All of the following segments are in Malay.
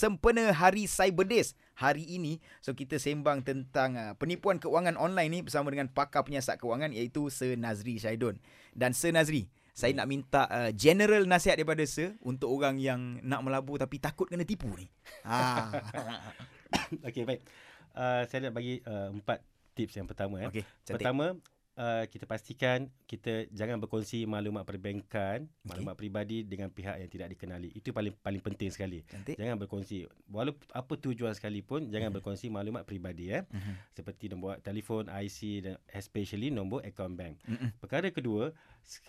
sempena Hari Cyber Days hari ini. So kita sembang tentang uh, penipuan keuangan online ni bersama dengan pakar penyiasat keuangan iaitu Sir Nazri Syaidun. Dan Sir Nazri, saya nak minta uh, general nasihat daripada Sir untuk orang yang nak melabur tapi takut kena tipu ni. Ha. Okey, baik. Uh, saya nak bagi uh, empat tips yang pertama. Eh. Cantik. pertama, uh, kita pastikan kita jangan berkongsi maklumat perbankan, Okey. maklumat peribadi dengan pihak yang tidak dikenali. Itu paling paling penting sekali. Cantik. Jangan berkongsi walaupun apa tujuan sekalipun jangan Mhm. berkongsi maklumat peribadi eh Mhm. seperti nombor telefon, IC dan especially nombor akaun bank. Mhm. Perkara kedua,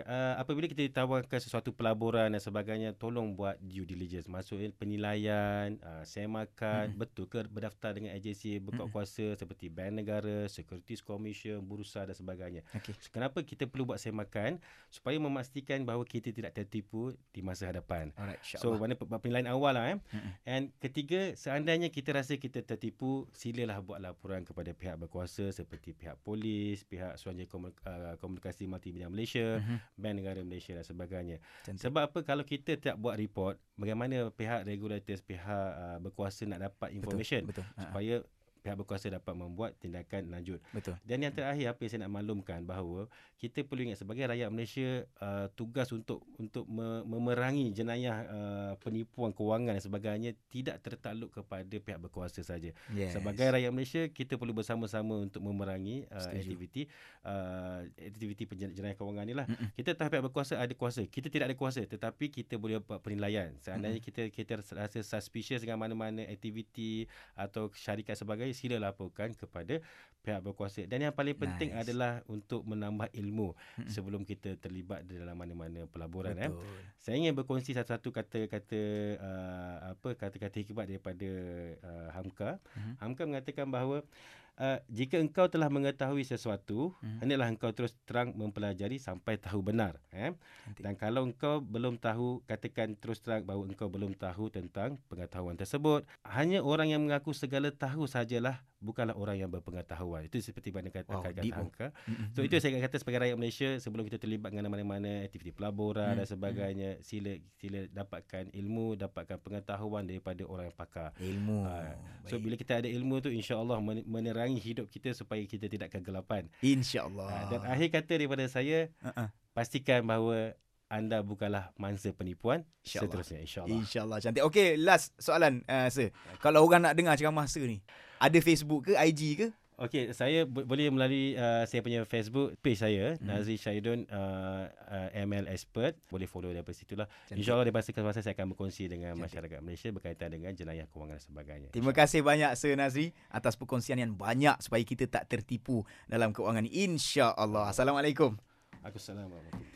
uh, apabila kita ditawarkan sesuatu pelaburan dan sebagainya, tolong buat due diligence. Maksudnya penilaian, uh, semakan, Mm-mm. betul ke berdaftar dengan agensi berkuat Mm-mm. kuasa seperti Bank Negara, Securities Commission, Bursa dan sebagainya. Okey. Kenapa kita perlu buat semakan? Supaya memastikan bahawa kita tidak tertipu di masa hadapan. Alright, So mana pe- penilaian awal lah eh. Mm-mm. And ketiga, seandainya kita rasa kita tertipu, silalah buat laporan kepada pihak berkuasa seperti pihak polis, pihak Suruhanjaya uh, Komunikasi Multimedia Malaysia, Mhm. Bank Negara Malaysia dan sebagainya. Cantik. Sebab apa kalau kita tak buat report, bagaimana pihak regulators, pihak uh, berkuasa nak dapat information Betul. betul. Ha, ha. Pihak berkuasa dapat membuat tindakan lanjut. Betul. Dan yang terakhir apa yang saya nak maklumkan bahawa kita perlu ingat sebagai rakyat Malaysia uh, tugas untuk untuk me- memerangi jenayah uh, penipuan kewangan dan sebagainya tidak tertakluk kepada pihak berkuasa saja. Yes. Sebagai rakyat Malaysia kita perlu bersama-sama untuk memerangi uh, Setuju. aktiviti uh, aktiviti jenayah kewangan ni lah. Mm-mm. Kita tahu pihak berkuasa ada kuasa. Kita tidak ada kuasa tetapi kita boleh buat penilaian. Seandainya kita kita rasa suspicious dengan mana-mana aktiviti atau syarikat sebagainya sila laporkan kepada pihak berkuasa. Dan yang paling penting Nice. adalah untuk menambah ilmu Mm-mm. sebelum kita terlibat dalam mana-mana pelaburan eh. Betul. Saya ingin berkongsi satu-satu kata-kata uh, apa kata-kata hikmat daripada uh, Hamka. Mhm. Hamka mengatakan bahawa uh, jika engkau telah mengetahui sesuatu, Mhm. hendaklah engkau terus terang mempelajari sampai tahu benar, eh. Dan kalau engkau belum tahu, katakan terus terang bahawa engkau belum tahu tentang pengetahuan tersebut. Hanya orang yang mengaku segala tahu sajalah bukanlah orang yang berpengetahuan. Itu seperti mana kata Wow, kata oh. Mm-mm. So itu saya kata sebagai rakyat Malaysia sebelum kita terlibat dengan mana-mana aktiviti pelaburan Hmm, dan sebagainya sila sila dapatkan ilmu dapatkan pengetahuan daripada orang yang pakar. ilmu. Ah, So Baik. bila kita ada ilmu tu insya-Allah men- menerangi hidup kita supaya kita tidak kegelapan. InsyaAllah. Ah, dan akhir kata daripada saya Uh-uh. pastikan bahawa anda bukanlah mangsa penipuan InsyaAllah. seterusnya insya-Allah. InsyaAllah cantik. Okey, last soalan uh, sir. Kalau orang nak dengar ceramah sir ni, ada Facebook ke, IG ke? Okey, saya bo- boleh melalui uh, saya punya Facebook page saya Mhm. Nazri Syaidun uh, uh, ML Expert. Boleh follow daripada situ lah. Cantik. InsyaAllah daripada masa saya akan berkongsi dengan Cantik. masyarakat Malaysia berkaitan dengan jenayah kewangan dan sebagainya. Terima kasih banyak Sir Nazri atas perkongsian yang banyak supaya kita tak tertipu dalam keuangan ni. InsyaAllah. Assalamualaikum. Aku salam warahmatullahi